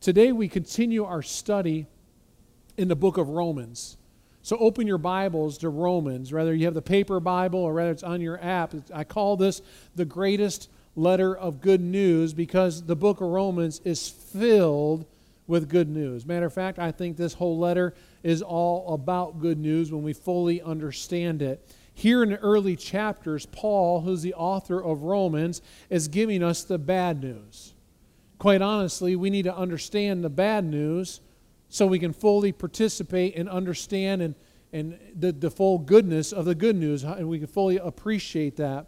Today we continue our study in the book of Romans. So open your Bibles to Romans, whether you have the paper Bible or whether it's on your app. I call this the greatest letter of good news because the book of Romans is filled with good news. Matter of fact, I think this whole letter is all about good news when we fully understand it. Here in the early chapters, Paul, who's the author of Romans, is giving us the bad news. Quite honestly, we need to understand the bad news so we can fully participate and understand and, and the, the full goodness of the good news, and we can fully appreciate that.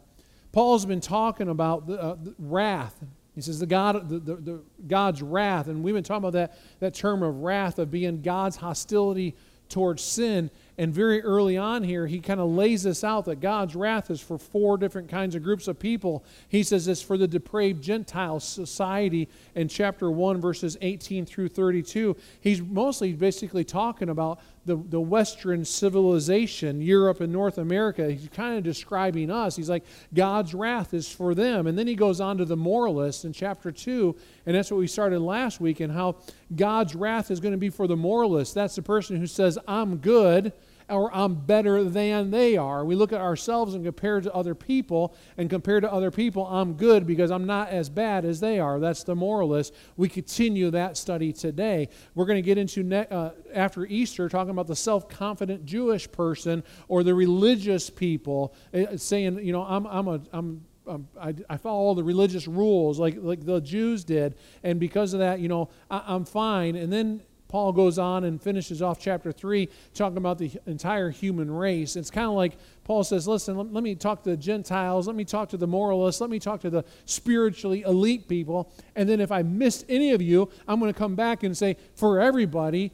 Paul's been talking about the, uh, the wrath. He says the God, the, the, the, God's wrath, and we've been talking about that, that term of wrath of being God's hostility towards sin. And very early on here, he kind of lays this out that God's wrath is for four different kinds of groups of people. He says it's for the depraved Gentile society in chapter 1, verses 18 through 32. He's mostly basically talking about the, the Western civilization, Europe and North America. He's kind of describing us. He's like, God's wrath is for them. And then he goes on to the moralists in chapter 2, and that's what we started last week, and how God's wrath is going to be for the moralist. That's the person who says, I'm good or I'm better than they are. We look at ourselves and compare to other people, and compare to other people, I'm good because I'm not as bad as they are. That's the moralist. We continue that study today. We're going to get into ne- uh, after Easter talking about the self-confident Jewish person or the religious people uh, saying, you know, I'm I'm a I'm um, I, I, follow all the religious rules like, like the Jews did, and because of that, you know, I, am fine. And then Paul goes on and finishes off chapter 3 talking about the entire human race. It's kind of like Paul says, Listen, let, let, me talk to the Gentiles, let me talk to the moralists, let me talk to the spiritually elite people. And then if I missed any of you, I'm going to come back and say, For everybody,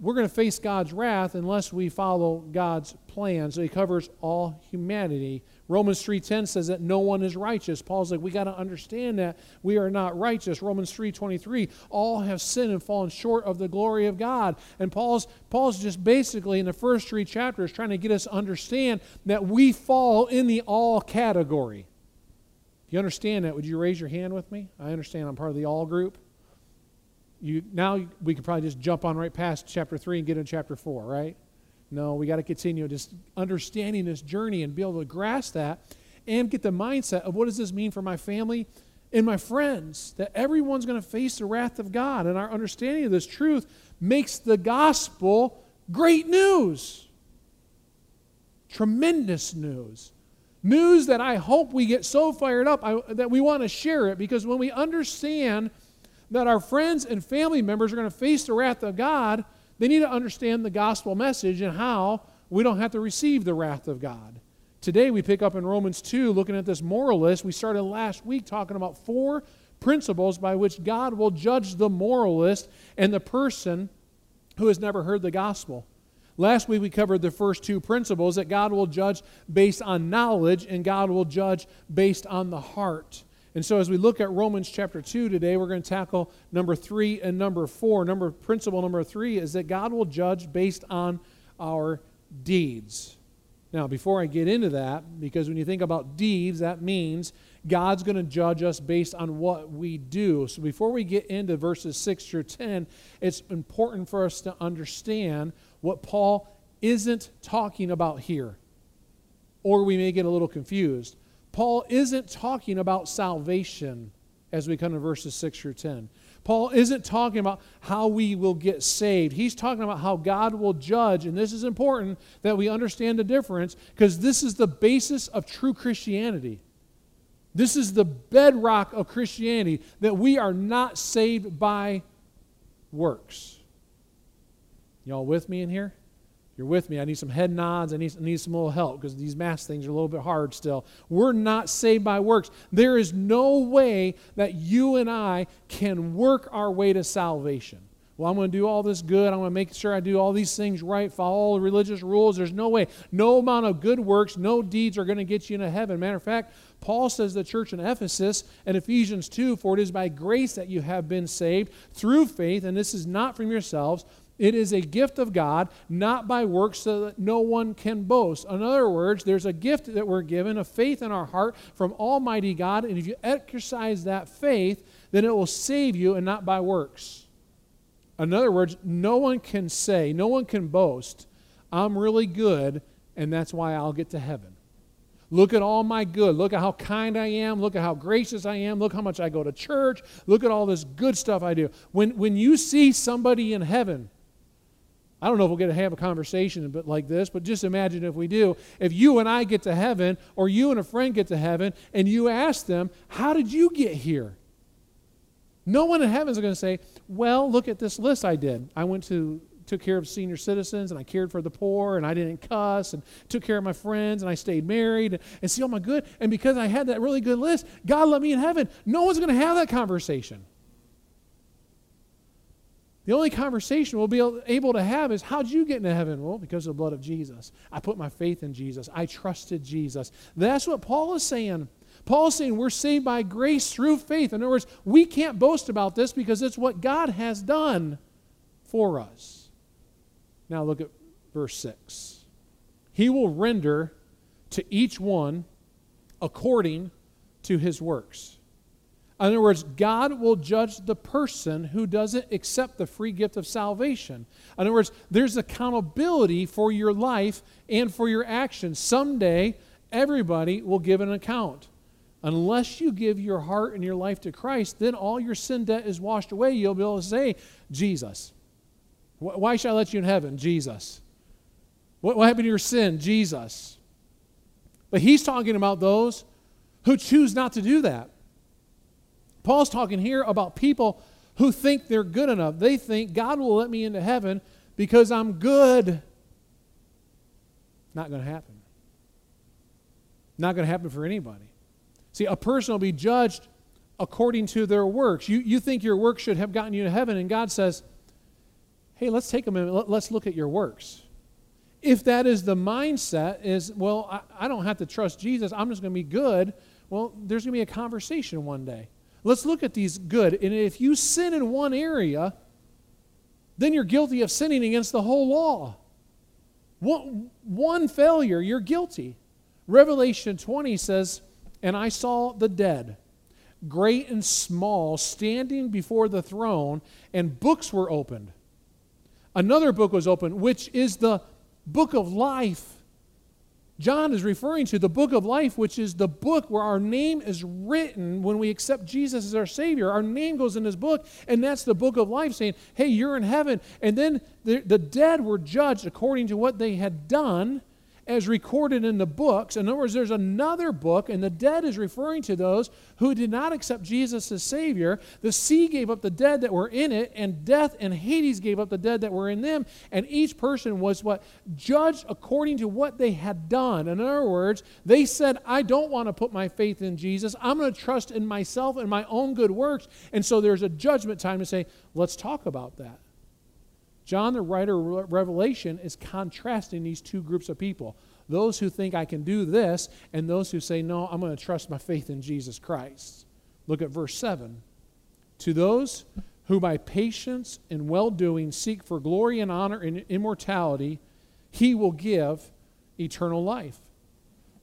we're going to face God's wrath unless we follow God's plan. So he covers all humanity Romans 3:10 says that no one is righteous. Paul's like we got to understand that we are not righteous. Romans 3:23 all have sinned and fallen short of the glory of God. And Paul's Paul's just basically in the first 3 chapters trying to get us to understand that we fall in the all category. If you understand that, would you raise your hand with me? I understand I'm part of the all group. You now we could probably just jump on right past chapter 3 and get into chapter 4, right? No, we got to continue just understanding this journey and be able to grasp that and get the mindset of what does this mean for my family and my friends that everyone's going to face the wrath of God. And our understanding of this truth makes the gospel great news. Tremendous news. News that I hope we get so fired up I, that we want to share it because when we understand that our friends and family members are going to face the wrath of God, they need to understand the gospel message and how we don't have to receive the wrath of God. Today we pick up in Romans 2 looking at this moralist. We started last week talking about four principles by which God will judge the moralist and the person who has never heard the gospel. Last week we covered the first two principles that God will judge based on knowledge and God will judge based on the heart. And so, as we look at Romans chapter 2 today, we're going to tackle number three and number four. Number principle number three is that God will judge based on our deeds. Now, before I get into that, because when you think about deeds, that means God's going to judge us based on what we do. So, before we get into verses 6 through 10, it's important for us to understand what Paul isn't talking about here. Or we may get a little confused. Paul isn't talking about salvation as we come to verses 6 through 10. Paul isn't talking about how we will get saved. He's talking about how God will judge. And this is important that we understand the difference because this is the basis of true Christianity. This is the bedrock of Christianity that we are not saved by works. Y'all with me in here? You're with me. I need some head nods. I need, I need some little help because these math things are a little bit hard still. We're not saved by works. There is no way that you and I can work our way to salvation. Well, I'm going to do all this good. I'm going to make sure I do all these things right, follow all the religious rules. There's no way. No amount of good works, no deeds are going to get you into heaven. Matter of fact, Paul says the church in Ephesus in Ephesians 2 For it is by grace that you have been saved through faith, and this is not from yourselves. It is a gift of God, not by works, so that no one can boast. In other words, there's a gift that we're given, a faith in our heart from Almighty God, and if you exercise that faith, then it will save you and not by works. In other words, no one can say, no one can boast, I'm really good, and that's why I'll get to heaven. Look at all my good. Look at how kind I am. Look at how gracious I am. Look how much I go to church. Look at all this good stuff I do. When, when you see somebody in heaven, I don't know if we'll get to have a conversation but like this, but just imagine if we do. If you and I get to heaven, or you and a friend get to heaven, and you ask them, How did you get here? No one in heaven is going to say, Well, look at this list I did. I went to took care of senior citizens and I cared for the poor and I didn't cuss and took care of my friends and I stayed married and, and see all my good. And because I had that really good list, God let me in heaven. No one's going to have that conversation. The only conversation we'll be able to have is how'd you get into heaven? Well, because of the blood of Jesus. I put my faith in Jesus. I trusted Jesus. That's what Paul is saying. Paul is saying we're saved by grace through faith. In other words, we can't boast about this because it's what God has done for us. Now look at verse 6. He will render to each one according to his works. In other words, God will judge the person who doesn't accept the free gift of salvation. In other words, there's accountability for your life and for your actions. Someday, everybody will give an account. Unless you give your heart and your life to Christ, then all your sin debt is washed away. You'll be able to say, Jesus. Why should I let you in heaven? Jesus. What, what happened to your sin? Jesus. But he's talking about those who choose not to do that. Paul's talking here about people who think they're good enough. They think God will let me into heaven because I'm good. Not going to happen. Not going to happen for anybody. See, a person will be judged according to their works. You, you think your works should have gotten you to heaven, and God says, hey, let's take a minute, let's look at your works. If that is the mindset, is, well, I, I don't have to trust Jesus, I'm just going to be good, well, there's going to be a conversation one day. Let's look at these good. And if you sin in one area, then you're guilty of sinning against the whole law. One, one failure, you're guilty. Revelation 20 says, And I saw the dead, great and small, standing before the throne, and books were opened. Another book was opened, which is the book of life. John is referring to the book of life, which is the book where our name is written when we accept Jesus as our Savior. Our name goes in this book, and that's the book of life saying, hey, you're in heaven. And then the, the dead were judged according to what they had done as recorded in the books. In other words, there's another book, and the dead is referring to those who did not accept Jesus as Savior. The sea gave up the dead that were in it, and death and Hades gave up the dead that were in them. And each person was what? Judged according to what they had done. In other words, they said, I don't want to put my faith in Jesus. I'm going to trust in myself and my own good works. And so there's a judgment time to say, let's talk about that. John, the writer of Revelation, is contrasting these two groups of people those who think I can do this, and those who say, No, I'm going to trust my faith in Jesus Christ. Look at verse 7. To those who by patience and well doing seek for glory and honor and immortality, he will give eternal life.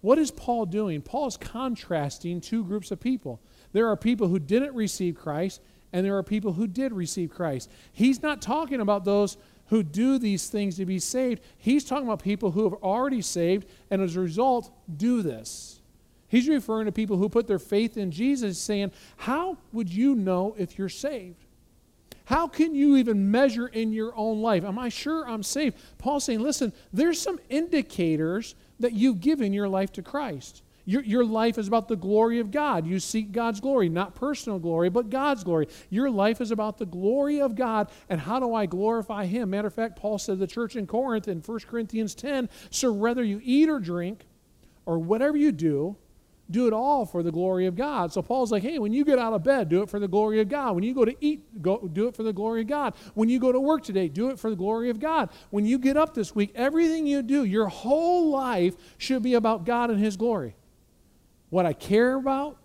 What is Paul doing? Paul is contrasting two groups of people. There are people who didn't receive Christ, and there are people who did receive Christ. He's not talking about those who do these things to be saved. He's talking about people who have already saved and as a result do this. He's referring to people who put their faith in Jesus, saying, How would you know if you're saved? How can you even measure in your own life? Am I sure I'm saved? Paul's saying, Listen, there's some indicators that you've given your life to Christ. Your, your life is about the glory of God. You seek God's glory, not personal glory, but God's glory. Your life is about the glory of God, and how do I glorify Him? Matter of fact, Paul said to the church in Corinth in 1 Corinthians 10 so whether you eat or drink, or whatever you do, do it all for the glory of God. So Paul's like, hey, when you get out of bed, do it for the glory of God. When you go to eat, go do it for the glory of God. When you go to work today, do it for the glory of God. When you get up this week, everything you do, your whole life should be about God and His glory what I care about,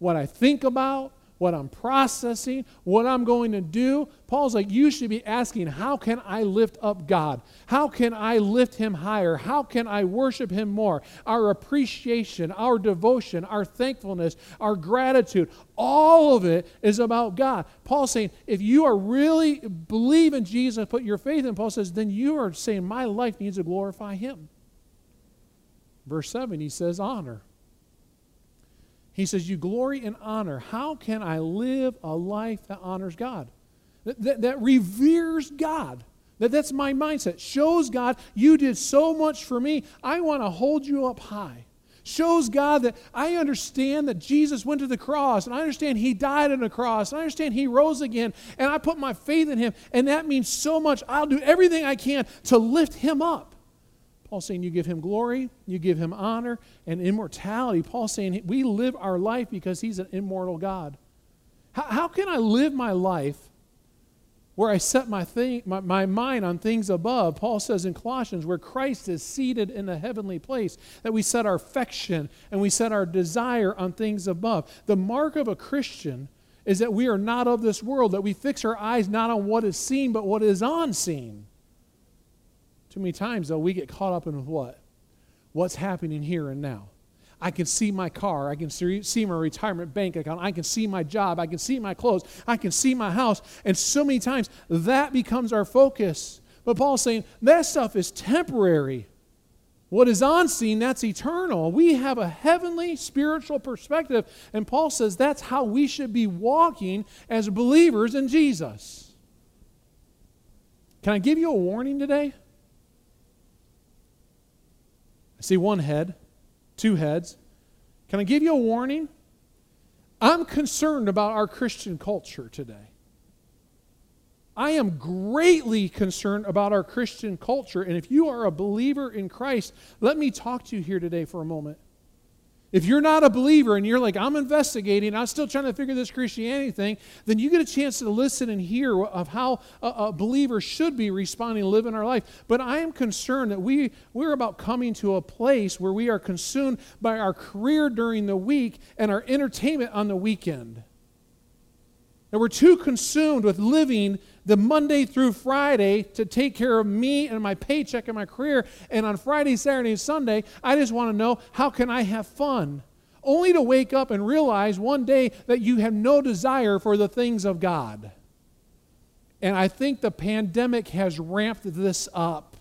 what I think about, what I'm processing, what I'm going to do. Paul's like, you should be asking, how can I lift up God? How can I lift him higher? How can I worship him more? Our appreciation, our devotion, our thankfulness, our gratitude, all of it is about God. Paul's saying, if you are really believe in Jesus, put your faith in, Paul says, then you are saying, my life needs to glorify him. Verse 7, he says, honor. He says, You glory in honor. How can I live a life that honors God? That, that, that reveres God. That, that's my mindset. Shows God, you did so much for me. I want to hold you up high. Shows God that I understand that Jesus went to the cross, and I understand He died on the cross, and I understand He rose again, and I put my faith in Him, and that means so much. I'll do everything I can to lift Him up. Paul's saying you give him glory, you give him honor and immortality. Paul's saying we live our life because he's an immortal God. How, how can I live my life where I set my, thing, my, my mind on things above? Paul says in Colossians, where Christ is seated in the heavenly place, that we set our affection and we set our desire on things above. The mark of a Christian is that we are not of this world, that we fix our eyes not on what is seen, but what is unseen. Too many times, though, we get caught up in what? What's happening here and now. I can see my car. I can see my retirement bank account. I can see my job. I can see my clothes. I can see my house. And so many times that becomes our focus. But Paul's saying that stuff is temporary. What is unseen, that's eternal. We have a heavenly spiritual perspective. And Paul says that's how we should be walking as believers in Jesus. Can I give you a warning today? I see one head, two heads. Can I give you a warning? I'm concerned about our Christian culture today. I am greatly concerned about our Christian culture. And if you are a believer in Christ, let me talk to you here today for a moment. If you're not a believer and you're like, I'm investigating, I'm still trying to figure this Christianity thing, then you get a chance to listen and hear of how a, a believer should be responding, living our life. But I am concerned that we, we're about coming to a place where we are consumed by our career during the week and our entertainment on the weekend. And we're too consumed with living the Monday through Friday to take care of me and my paycheck and my career. And on Friday, Saturday, and Sunday, I just want to know how can I have fun? Only to wake up and realize one day that you have no desire for the things of God. And I think the pandemic has ramped this up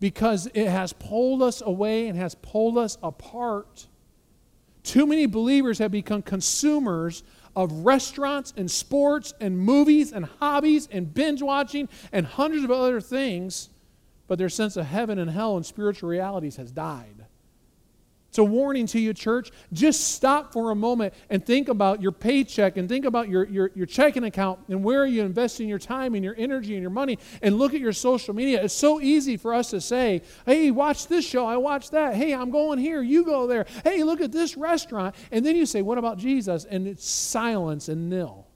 because it has pulled us away and has pulled us apart. Too many believers have become consumers of restaurants and sports and movies and hobbies and binge watching and hundreds of other things, but their sense of heaven and hell and spiritual realities has died. It's a warning to you, church. Just stop for a moment and think about your paycheck and think about your, your, your checking account and where are you investing your time and your energy and your money and look at your social media. It's so easy for us to say, hey, watch this show, I watch that. Hey, I'm going here, you go there. Hey, look at this restaurant. And then you say, what about Jesus? And it's silence and nil.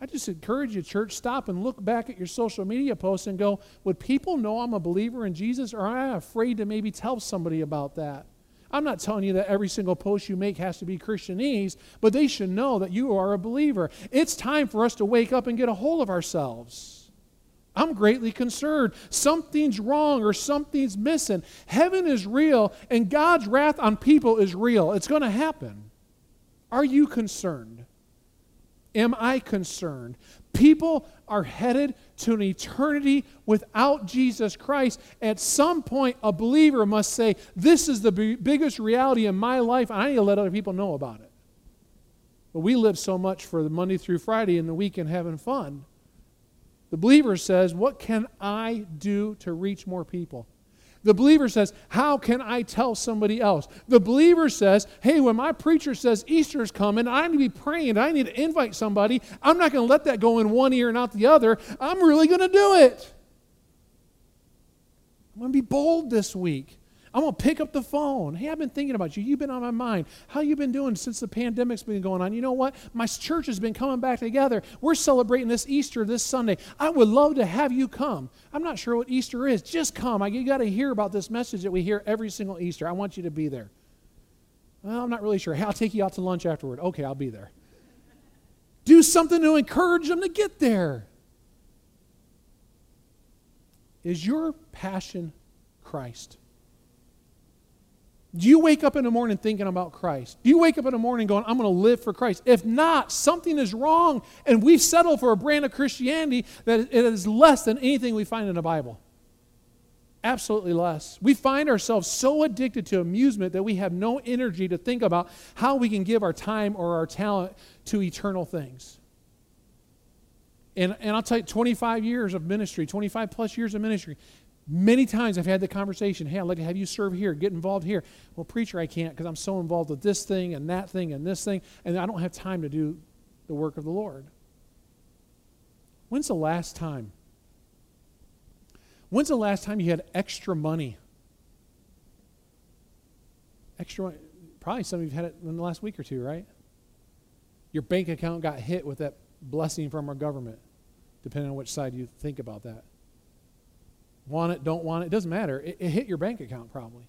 I just encourage you, church, stop and look back at your social media posts and go, would people know I'm a believer in Jesus, or am I afraid to maybe tell somebody about that? I'm not telling you that every single post you make has to be Christianese, but they should know that you are a believer. It's time for us to wake up and get a hold of ourselves. I'm greatly concerned. Something's wrong or something's missing. Heaven is real, and God's wrath on people is real. It's going to happen. Are you concerned? Am I concerned? People are headed to an eternity without Jesus Christ. At some point, a believer must say, This is the biggest reality in my life, and I need to let other people know about it. But we live so much for the Monday through Friday and the weekend having fun. The believer says, What can I do to reach more people? The believer says, How can I tell somebody else? The believer says, Hey, when my preacher says Easter's coming, I need to be praying, I need to invite somebody. I'm not going to let that go in one ear and out the other. I'm really going to do it. I'm going to be bold this week. I'm going to pick up the phone. Hey, I've been thinking about you. You've been on my mind. How you been doing since the pandemic's been going on? You know what? My church has been coming back together. We're celebrating this Easter this Sunday. I would love to have you come. I'm not sure what Easter is. Just come. You got to hear about this message that we hear every single Easter. I want you to be there. Well, I'm not really sure. Hey, I'll take you out to lunch afterward. Okay, I'll be there. Do something to encourage them to get there. Is your passion Christ? Do you wake up in the morning thinking about Christ? Do you wake up in the morning going, I'm going to live for Christ? If not, something is wrong, and we've settled for a brand of Christianity that it is less than anything we find in the Bible. Absolutely less. We find ourselves so addicted to amusement that we have no energy to think about how we can give our time or our talent to eternal things. And, and I'll tell you, 25 years of ministry, 25 plus years of ministry, Many times I've had the conversation, hey, I'd like to have you serve here, get involved here. Well, preacher, I can't because I'm so involved with this thing and that thing and this thing, and I don't have time to do the work of the Lord. When's the last time? When's the last time you had extra money? Extra money. Probably some of you have had it in the last week or two, right? Your bank account got hit with that blessing from our government, depending on which side you think about that. Want it, don't want it, doesn't matter. It, it hit your bank account probably.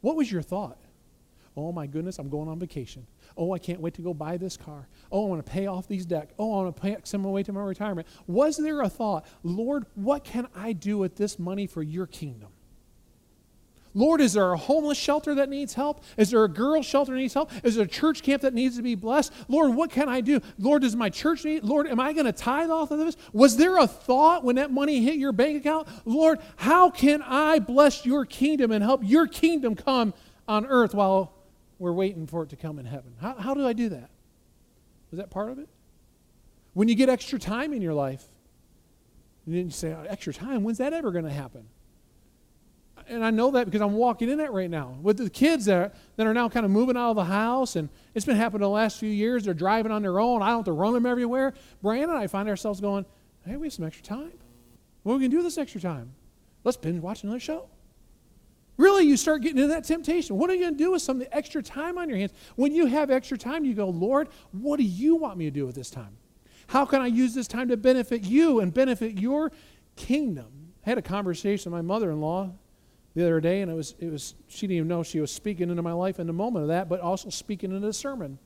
What was your thought? Oh my goodness, I'm going on vacation. Oh, I can't wait to go buy this car. Oh, I want to pay off these debts. Oh, I want to pay some away to my retirement. Was there a thought, Lord, what can I do with this money for your kingdom? Lord, is there a homeless shelter that needs help? Is there a girl shelter that needs help? Is there a church camp that needs to be blessed? Lord, what can I do? Lord, does my church need? Lord, am I going to tithe off of this? Was there a thought when that money hit your bank account? Lord, how can I bless your kingdom and help your kingdom come on earth while we're waiting for it to come in heaven? How, how do I do that? Is that part of it? When you get extra time in your life, and then you say, oh, extra time, when's that ever going to happen? And I know that because I'm walking in it right now with the kids that are, that are now kind of moving out of the house, and it's been happening the last few years. They're driving on their own. I don't have to run them everywhere. Brandon and I find ourselves going, hey, we have some extra time. What are we to do this extra time? Let's binge watch another show. Really, you start getting into that temptation. What are you going to do with some of the extra time on your hands? When you have extra time, you go, Lord, what do you want me to do with this time? How can I use this time to benefit you and benefit your kingdom? I had a conversation with my mother in law the other day, and it was, it was, she didn't even know she was speaking into my life in the moment of that, but also speaking into the sermon.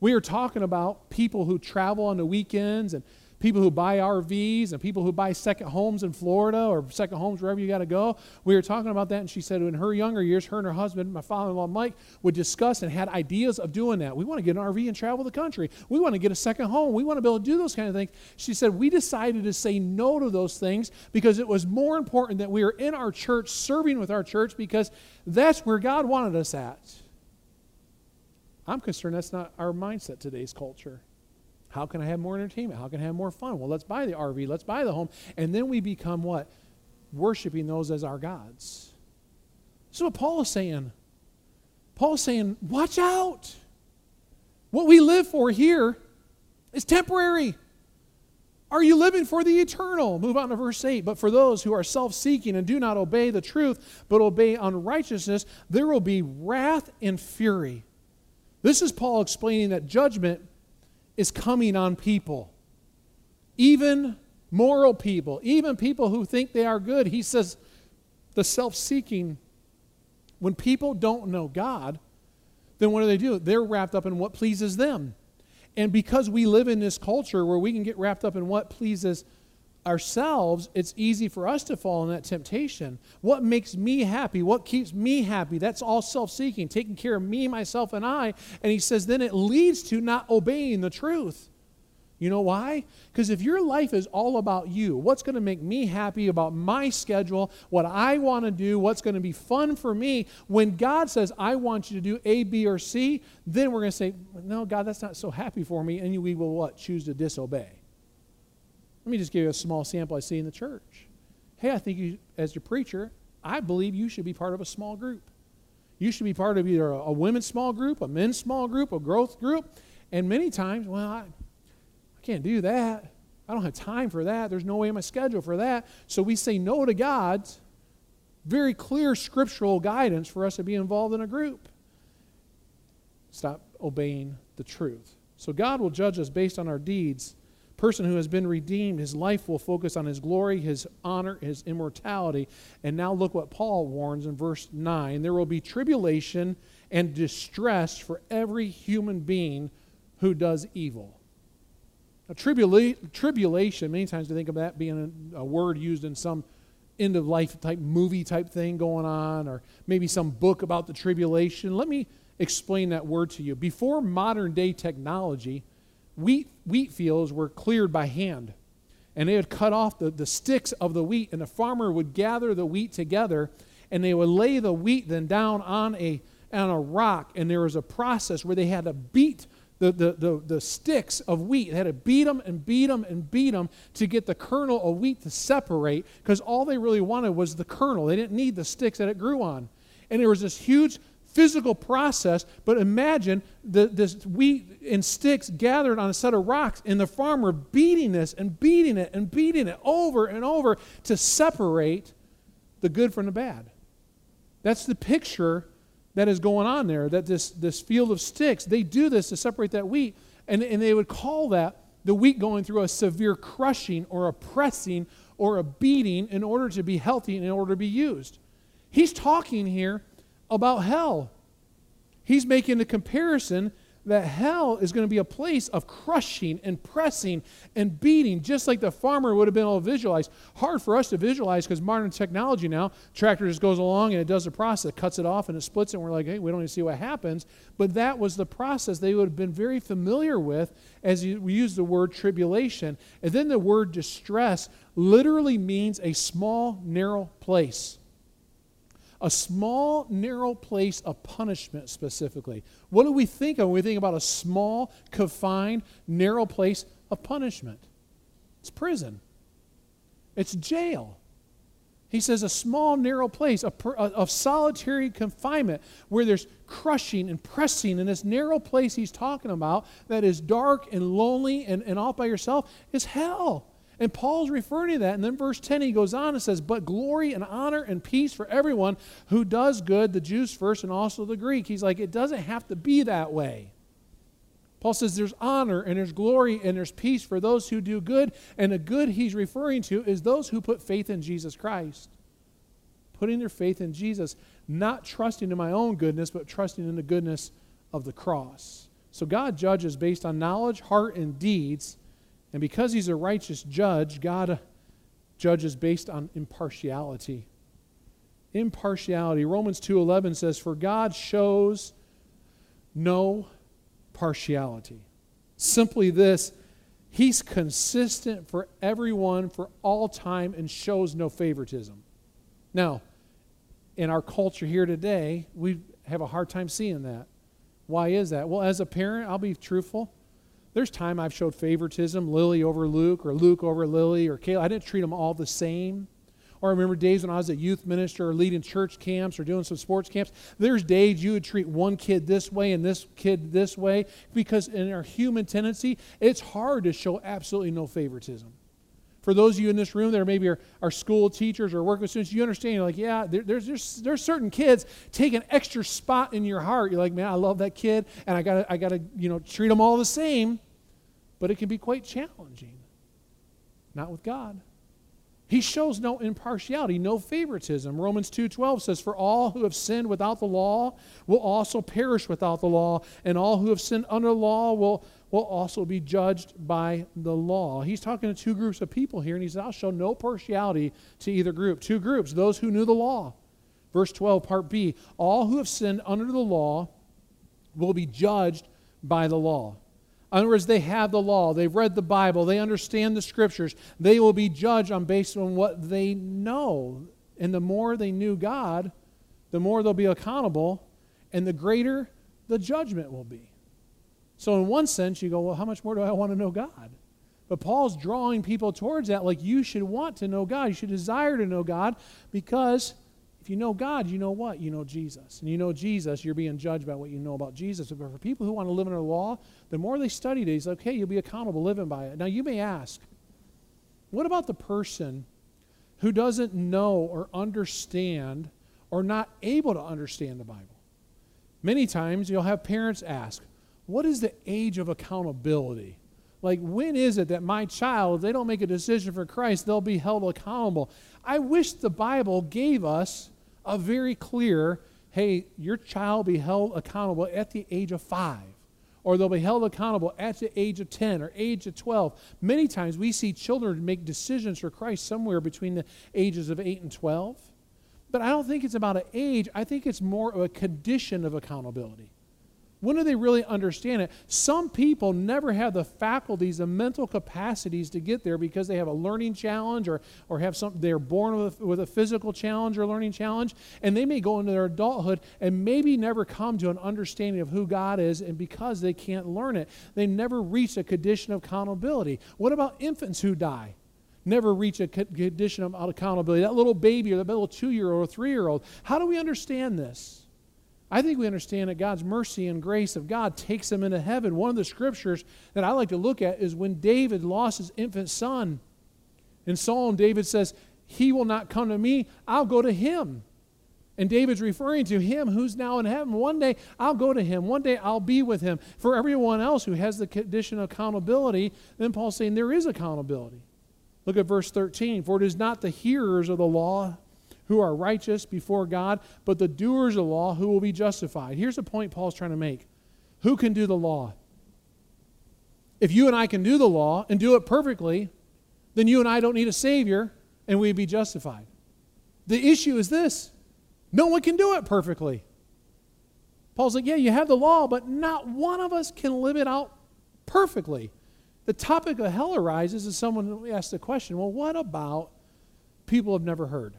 We were talking about people who travel on the weekends and people who buy RVs and people who buy second homes in Florida or second homes wherever you got to go. We were talking about that, and she said in her younger years, her and her husband, my father in law Mike, would discuss and had ideas of doing that. We want to get an RV and travel the country. We want to get a second home. We want to be able to do those kind of things. She said, We decided to say no to those things because it was more important that we were in our church, serving with our church, because that's where God wanted us at. I'm concerned that's not our mindset today's culture. How can I have more entertainment? How can I have more fun? Well, let's buy the RV, let's buy the home. And then we become what? Worshiping those as our gods. This is what Paul is saying. Paul's saying, watch out. What we live for here is temporary. Are you living for the eternal? Move on to verse 8. But for those who are self seeking and do not obey the truth, but obey unrighteousness, there will be wrath and fury. This is Paul explaining that judgment is coming on people, even moral people, even people who think they are good. He says the self seeking, when people don't know God, then what do they do? They're wrapped up in what pleases them. And because we live in this culture where we can get wrapped up in what pleases ourselves, it's easy for us to fall in that temptation. What makes me happy? What keeps me happy? That's all self seeking, taking care of me, myself, and I. And he says, then it leads to not obeying the truth. You know why? Because if your life is all about you, what's going to make me happy about my schedule, what I want to do, what's going to be fun for me, when God says, I want you to do A, B, or C, then we're going to say, No, God, that's not so happy for me. And we will what? Choose to disobey. Let me just give you a small sample I see in the church. Hey, I think you, as your preacher, I believe you should be part of a small group. You should be part of either a, a women's small group, a men's small group, a growth group. And many times, well, I, I can't do that. I don't have time for that. There's no way in my schedule for that. So we say no to God's very clear scriptural guidance for us to be involved in a group. Stop obeying the truth. So God will judge us based on our deeds person who has been redeemed, his life will focus on his glory, his honor, his immortality. And now look what Paul warns in verse 9 there will be tribulation and distress for every human being who does evil. Now, tribula- tribulation, many times we think of that being a, a word used in some end of life type movie type thing going on, or maybe some book about the tribulation. Let me explain that word to you. Before modern day technology, wheat, wheat fields were cleared by hand. And they would cut off the, the sticks of the wheat, and the farmer would gather the wheat together, and they would lay the wheat then down on a, on a rock. And there was a process where they had to beat the, the, the, the sticks of wheat. They had to beat them and beat them and beat them to get the kernel of wheat to separate because all they really wanted was the kernel. They didn't need the sticks that it grew on. And there was this huge physical process, but imagine the, this wheat and sticks gathered on a set of rocks, and the farmer beating this and beating it and beating it over and over to separate the good from the bad. That's the picture that is going on there, that this, this field of sticks, they do this to separate that wheat, and, and they would call that the wheat going through a severe crushing or a pressing or a beating in order to be healthy and in order to be used. He's talking here about hell. He's making the comparison that hell is going to be a place of crushing and pressing and beating, just like the farmer would have been able to visualize. Hard for us to visualize because modern technology now, tractor just goes along and it does the process, cuts it off and it splits it, and we're like, hey, we don't even see what happens. But that was the process they would have been very familiar with as we use the word tribulation. And then the word distress literally means a small, narrow place a small, narrow place of punishment specifically. What do we think of when we think about a small, confined, narrow place of punishment? It's prison, it's jail. He says a small, narrow place of, solitary confinement where there's crushing and pressing And this narrow place he's talking about that is dark and lonely and, and all by yourself is hell. And Paul's referring to that. And then verse 10, he goes on and says, But glory and honor and peace for everyone who does good, the Jews first and also the Greek. He's like, it doesn't have to be that way. Paul says there's honor and there's glory and there's peace for those who do good. And the good he's referring to is those who put faith in Jesus Christ. Putting their faith in Jesus, not trusting in my own goodness, but trusting in the goodness of the cross. So God judges based on knowledge, heart, and deeds and because he's a righteous judge, God uh, judges based on impartiality. Impartiality. Romans 2:11 says for God shows no partiality. Simply this, he's consistent for everyone for all time and shows no favoritism. Now, in our culture here today, we have a hard time seeing that. Why is that? Well, as a parent, I'll be truthful. There's time I've showed favoritism, Lily over Luke, or Luke over Lily, or Kayla. I didn't treat them all the same. Or I remember days when I was a youth minister or leading church camps or doing some sports camps. There's days you would treat one kid this way and this kid this way because in our human tendency, it's hard to show absolutely no favoritism. For those of you in this room that are maybe are, school teachers or work with students, you understand, you're like, yeah, there, there's, there's, there's certain kids take an extra spot in your heart. You're like, man, I love that kid, and I got I gotta, you know, treat them all the same but it can be quite challenging. Not with God. He shows no impartiality, no favoritism. Romans 2:12 says for all who have sinned without the law will also perish without the law, and all who have sinned under the law will will also be judged by the law. He's talking to two groups of people here and he says I'll show no partiality to either group. Two groups, those who knew the law. Verse 12 part B, all who have sinned under the law will be judged by the law. In other words, they have the law, they've read the Bible, they understand the scriptures. They will be judged on based on what they know. And the more they knew God, the more they'll be accountable, and the greater the judgment will be. So, in one sense, you go, well, how much more do I want to know God? But Paul's drawing people towards that, like you should want to know God. You should desire to know God because if you know God, you know what? You know Jesus. And you know Jesus, you're being judged by what you know about Jesus. But for people who want to live under the law, the more they study it, he's okay, you'll be accountable living by it. Now you may ask, what about the person who doesn't know or understand or not able to understand the Bible? Many times you'll have parents ask, what is the age of accountability? Like, when is it that my child, if they don't make a decision for Christ, they'll be held accountable? I wish the Bible gave us a very clear hey, your child be held accountable at the age of five, or they'll be held accountable at the age of 10 or age of 12. Many times we see children make decisions for Christ somewhere between the ages of 8 and 12. But I don't think it's about an age, I think it's more of a condition of accountability. When do they really understand it? Some people never have the faculties, the mental capacities to get there because they have a learning challenge or, or have some, they're born with a, with a physical challenge or learning challenge, and they may go into their adulthood and maybe never come to an understanding of who God is, and because they can't learn it, they never reach a condition of accountability. What about infants who die? never reach a condition of accountability. That little baby or that little two year old or three year old. How do we understand this? I think we understand that God's mercy and grace of God takes them into heaven. One of the scriptures that I like to look at is when David lost his infant son. In Psalm, David says, He will not come to me, I'll go to him. And David's referring to him who's now in heaven. One day I'll go to him. One day I'll be with him. For everyone else who has the condition of accountability, then Paul's saying there is accountability. Look at verse 13. For it is not the hearers of the law who are righteous before God, but the doers of the law who will be justified. Here's the point Paul's trying to make Who can do the law? If you and I can do the law and do it perfectly, then you and I don't need a Savior and we'd be justified. The issue is this no one can do it perfectly. Paul's like, yeah, you have the law, but not one of us can live it out perfectly. The topic of hell arises as someone asks the question well, what about people have never heard?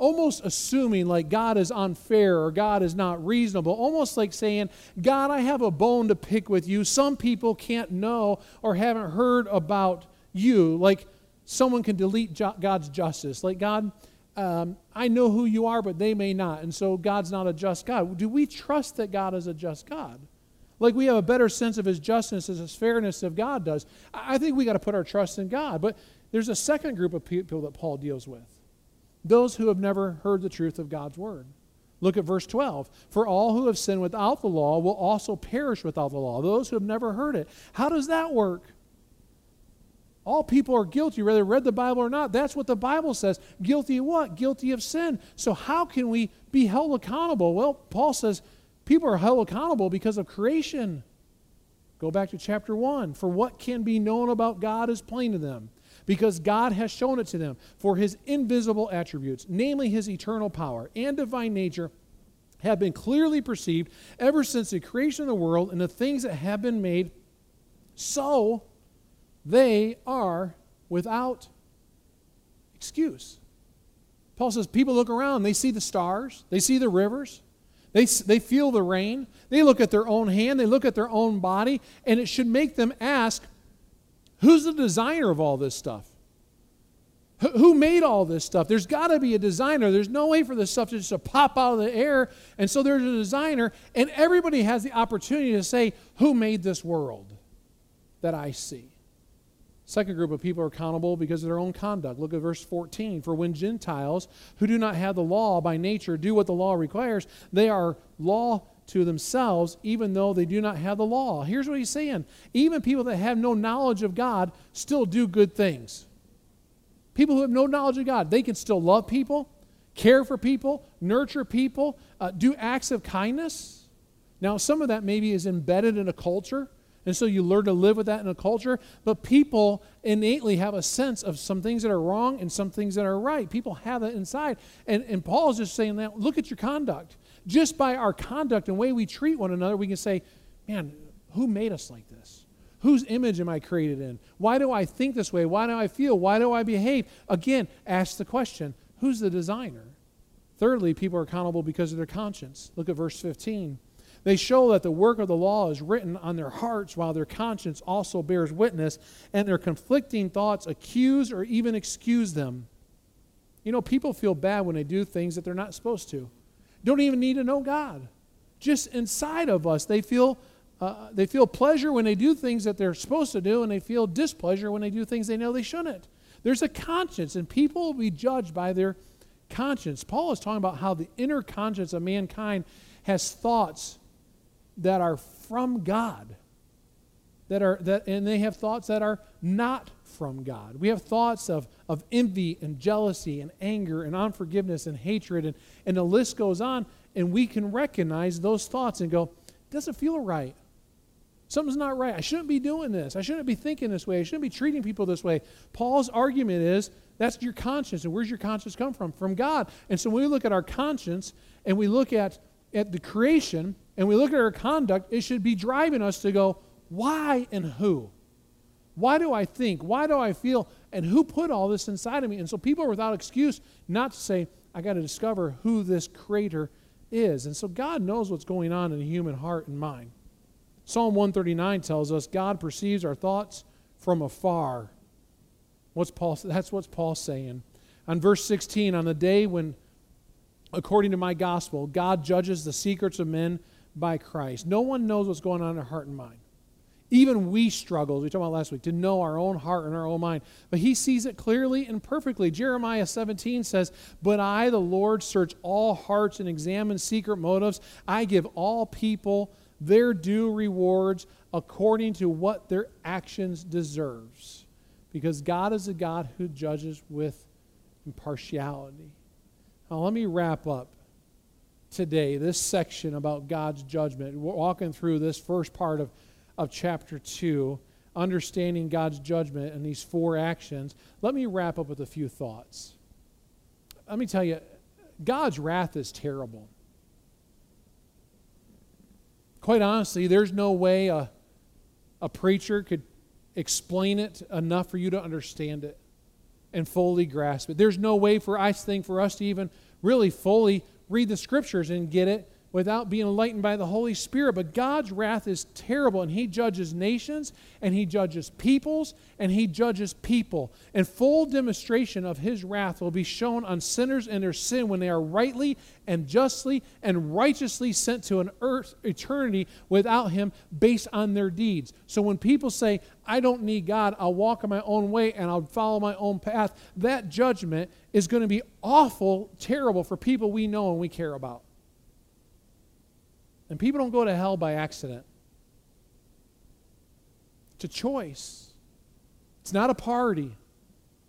Almost assuming like God is unfair or God is not reasonable, almost like saying, God, I have a bone to pick with you. Some people can't know or haven't heard about you. Like someone can delete God's justice. Like, God, um, I know who you are, but they may not. And so God's not a just God. Do we trust that God is a just God? Like we have a better sense of his justice as his fairness of God does. I think we got to put our trust in God. But there's a second group of people that Paul deals with those who have never heard the truth of God's word. Look at verse 12. For all who have sinned without the law will also perish without the law. Those who have never heard it. How does that work? All people are guilty, whether they read the Bible or not. That's what the Bible says. Guilty of what? Guilty of sin. So, how can we be held accountable? Well, Paul says people are held accountable because of creation. Go back to chapter 1. For what can be known about God is plain to them because God has shown it to them. For his invisible attributes, namely his eternal power and divine nature, have been clearly perceived ever since the creation of the world and the things that have been made, so they are without excuse. Paul says people look around, they see the stars, they see the rivers, they, they feel the rain, they look at their own hand, they look at their own body, and it should make them ask, Who's the designer of all this stuff? Who made all this stuff? There's got to be a designer. There's no way for this stuff to just to pop out of the air. And so there's a designer, and everybody has the opportunity to say, Who made this world that I see? Second group of people are accountable because of their own conduct. Look at verse 14. For when Gentiles who do not have the law by nature do what the law requires, they are law to themselves, even though they do not have the law. Here's what he's saying even people that have no knowledge of God still do good things. People who have no knowledge of God, they can still love people, care for people, nurture people, uh, do acts of kindness. Now, some of that maybe is embedded in a culture. And so you learn to live with that in a culture. But people innately have a sense of some things that are wrong and some things that are right. People have that inside. And, and Paul is just saying that look at your conduct just by our conduct and way we treat one another, we can say, man, who made us like this? Whose image am I created in? Why do I think this way? Why do I feel? Why do I behave? Again, ask the question who's the designer? Thirdly, people are accountable because of their conscience. Look at verse 15. They show that the work of the law is written on their hearts, while their conscience also bears witness, and their conflicting thoughts accuse or even excuse them. You know, people feel bad when they do things that they're not supposed to don't even need to know God. Just inside of us, they feel, uh, they feel pleasure when they do things that they're supposed to do, and they feel displeasure when they do things they know they shouldn't. There's a conscience, and people will be judged by their conscience. Paul is talking about how the inner conscience of mankind has thoughts that are from God. That are that and they have thoughts that are not from God. We have thoughts of, of envy and jealousy and anger and unforgiveness and hatred, and, and the list goes on. and we can recognize those thoughts and go, it doesn't feel right. Something's not right. I shouldn't be doing this. I shouldn't be thinking this way. I shouldn't be treating people this way. Paul's argument is that's your conscience. And where's your conscience come from? From God. And so when we look at our conscience and we look at, at the creation and we look at our conduct, it should be driving us to go, why and who? Why do I think? Why do I feel? And who put all this inside of me? And so people are without excuse not to say, I got to discover who this creator is. And so God knows what's going on in the human heart and mind. Psalm 139 tells us God perceives our thoughts from afar. What's Paul, that's what Paul's saying. On verse 16, on the day when, according to my gospel, God judges the secrets of men by Christ. No one knows what's going on in their heart and mind. Even we struggle, as we talked about last week, to know our own heart and our own mind. But he sees it clearly and perfectly. Jeremiah 17 says, But I, the Lord, search all hearts and examine secret motives. I give all people their due rewards according to what their actions deserves because god is a god who judges with impartiality now let me wrap up today this section about god's judgment we're walking through this first part of, of chapter 2 understanding god's judgment and these four actions let me wrap up with a few thoughts let me tell you god's wrath is terrible quite honestly, there's no way a, a preacher could explain it enough for you to understand it and fully grasp it. There's no way for I think for us to even really fully read the scriptures and get it without being enlightened by the Holy Spirit. But God's wrath is terrible, and He judges nations, and He judges peoples, and He judges people. And full demonstration of His wrath will be shown on sinners and their sin when they are rightly and justly and righteously sent to an earth eternity without Him based on their deeds. So when people say, I don't need God, I'll walk in my own way and I'll follow my own path, that judgment is going to be awful, terrible for people we know and we care about. And people don't go to hell by accident. It's a choice. It's not a party.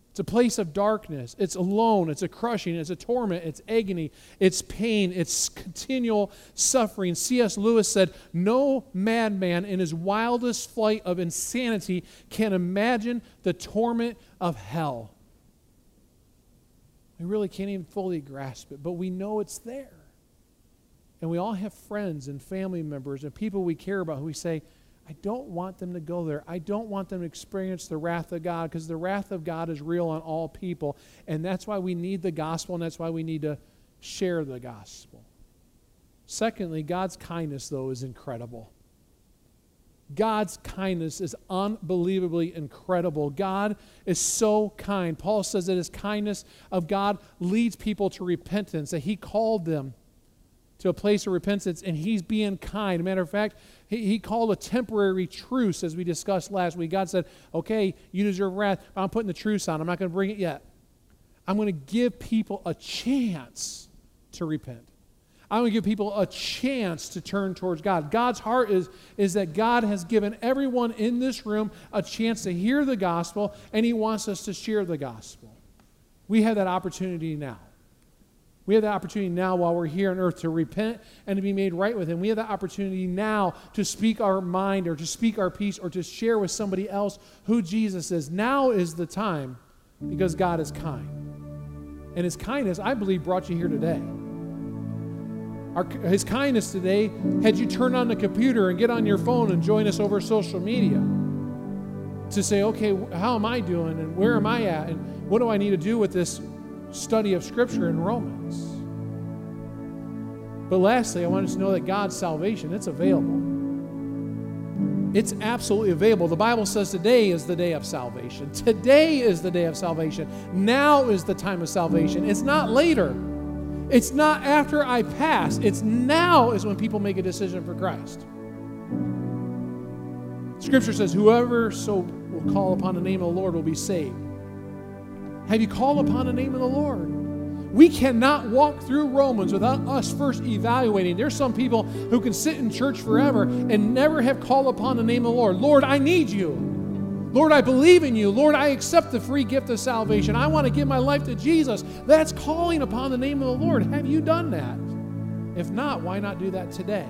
It's a place of darkness. It's alone. It's a crushing. It's a torment. It's agony. It's pain. It's continual suffering. C.S. Lewis said, No madman in his wildest flight of insanity can imagine the torment of hell. We really can't even fully grasp it, but we know it's there. And we all have friends and family members and people we care about who we say, I don't want them to go there. I don't want them to experience the wrath of God because the wrath of God is real on all people. And that's why we need the gospel and that's why we need to share the gospel. Secondly, God's kindness, though, is incredible. God's kindness is unbelievably incredible. God is so kind. Paul says that his kindness of God leads people to repentance, that he called them to a place of repentance, and he's being kind. matter of fact, he, he called a temporary truce, as we discussed last week. God said, Okay, you deserve wrath. I'm putting the truce on. I'm not going to bring it yet. I'm going to give people a chance to repent. I'm going to give people a chance to turn towards God. God's heart is, is that God has given everyone in this room a chance to hear the gospel, and He wants us to share the gospel. We have that opportunity now. We have the opportunity now while we're here on earth to repent and to be made right with Him. We have the opportunity now to speak our mind or to speak our peace or to share with somebody else who Jesus is. Now is the time because God is kind. And His kindness, I believe, brought you here today. Our, his kindness today had you turn on the computer and get on your phone and join us over social media to say, okay, how am I doing and where am I at and what do I need to do with this study of Scripture in Romans. But lastly, I want us to know that God's salvation, it's available. It's absolutely available. The Bible says today is the day of salvation. Today is the day of salvation. Now is the time of salvation. It's not later. It's not after I pass. It's now is when people make a decision for Christ. Scripture says, Whoever so will call upon the name of the Lord will be saved. Have you called upon the name of the Lord? We cannot walk through Romans without us first evaluating. There's some people who can sit in church forever and never have called upon the name of the Lord. Lord, I need you. Lord, I believe in you. Lord, I accept the free gift of salvation. I want to give my life to Jesus. That's calling upon the name of the Lord. Have you done that? If not, why not do that today?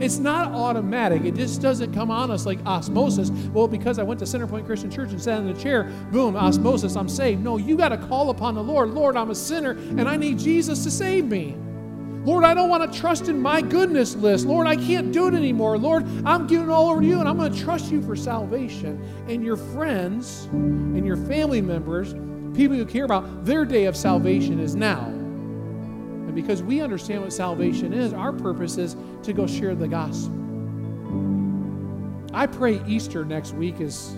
It's not automatic. It just doesn't come on us like osmosis. Well, because I went to Centerpoint Christian Church and sat in the chair, boom, osmosis, I'm saved. No, you got to call upon the Lord. Lord, I'm a sinner and I need Jesus to save me. Lord, I don't want to trust in my goodness list. Lord, I can't do it anymore. Lord, I'm giving all over to you and I'm going to trust you for salvation. And your friends and your family members, people you care about, their day of salvation is now because we understand what salvation is, our purpose is to go share the gospel. I pray Easter next week is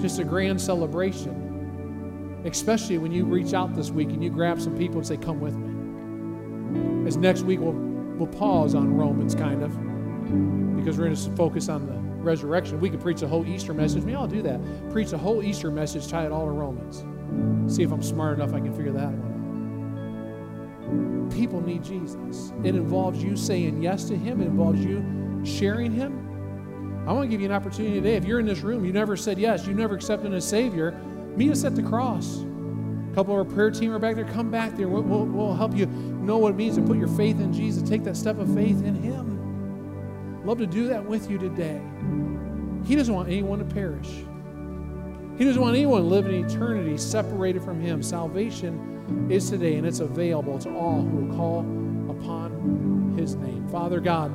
just a grand celebration, especially when you reach out this week and you grab some people and say, Come with me. As next week we'll, we'll pause on Romans, kind of, because we're going to focus on the resurrection. We could preach a whole Easter message. Me, I'll do that. Preach a whole Easter message, tie it all to Romans. See if I'm smart enough I can figure that one people need Jesus. It involves you saying yes to Him, it involves you sharing Him. I want to give you an opportunity today. If you're in this room, you never said yes, you never accepted a Savior, meet us at the cross. A couple of our prayer team are back there. Come back there. We'll, we'll, we'll help you know what it means to put your faith in Jesus. Take that step of faith in Him. Love to do that with you today. He doesn't want anyone to perish. He doesn't want anyone to live in eternity separated from Him. Salvation is today, and it's available to all who call upon his name. Father God,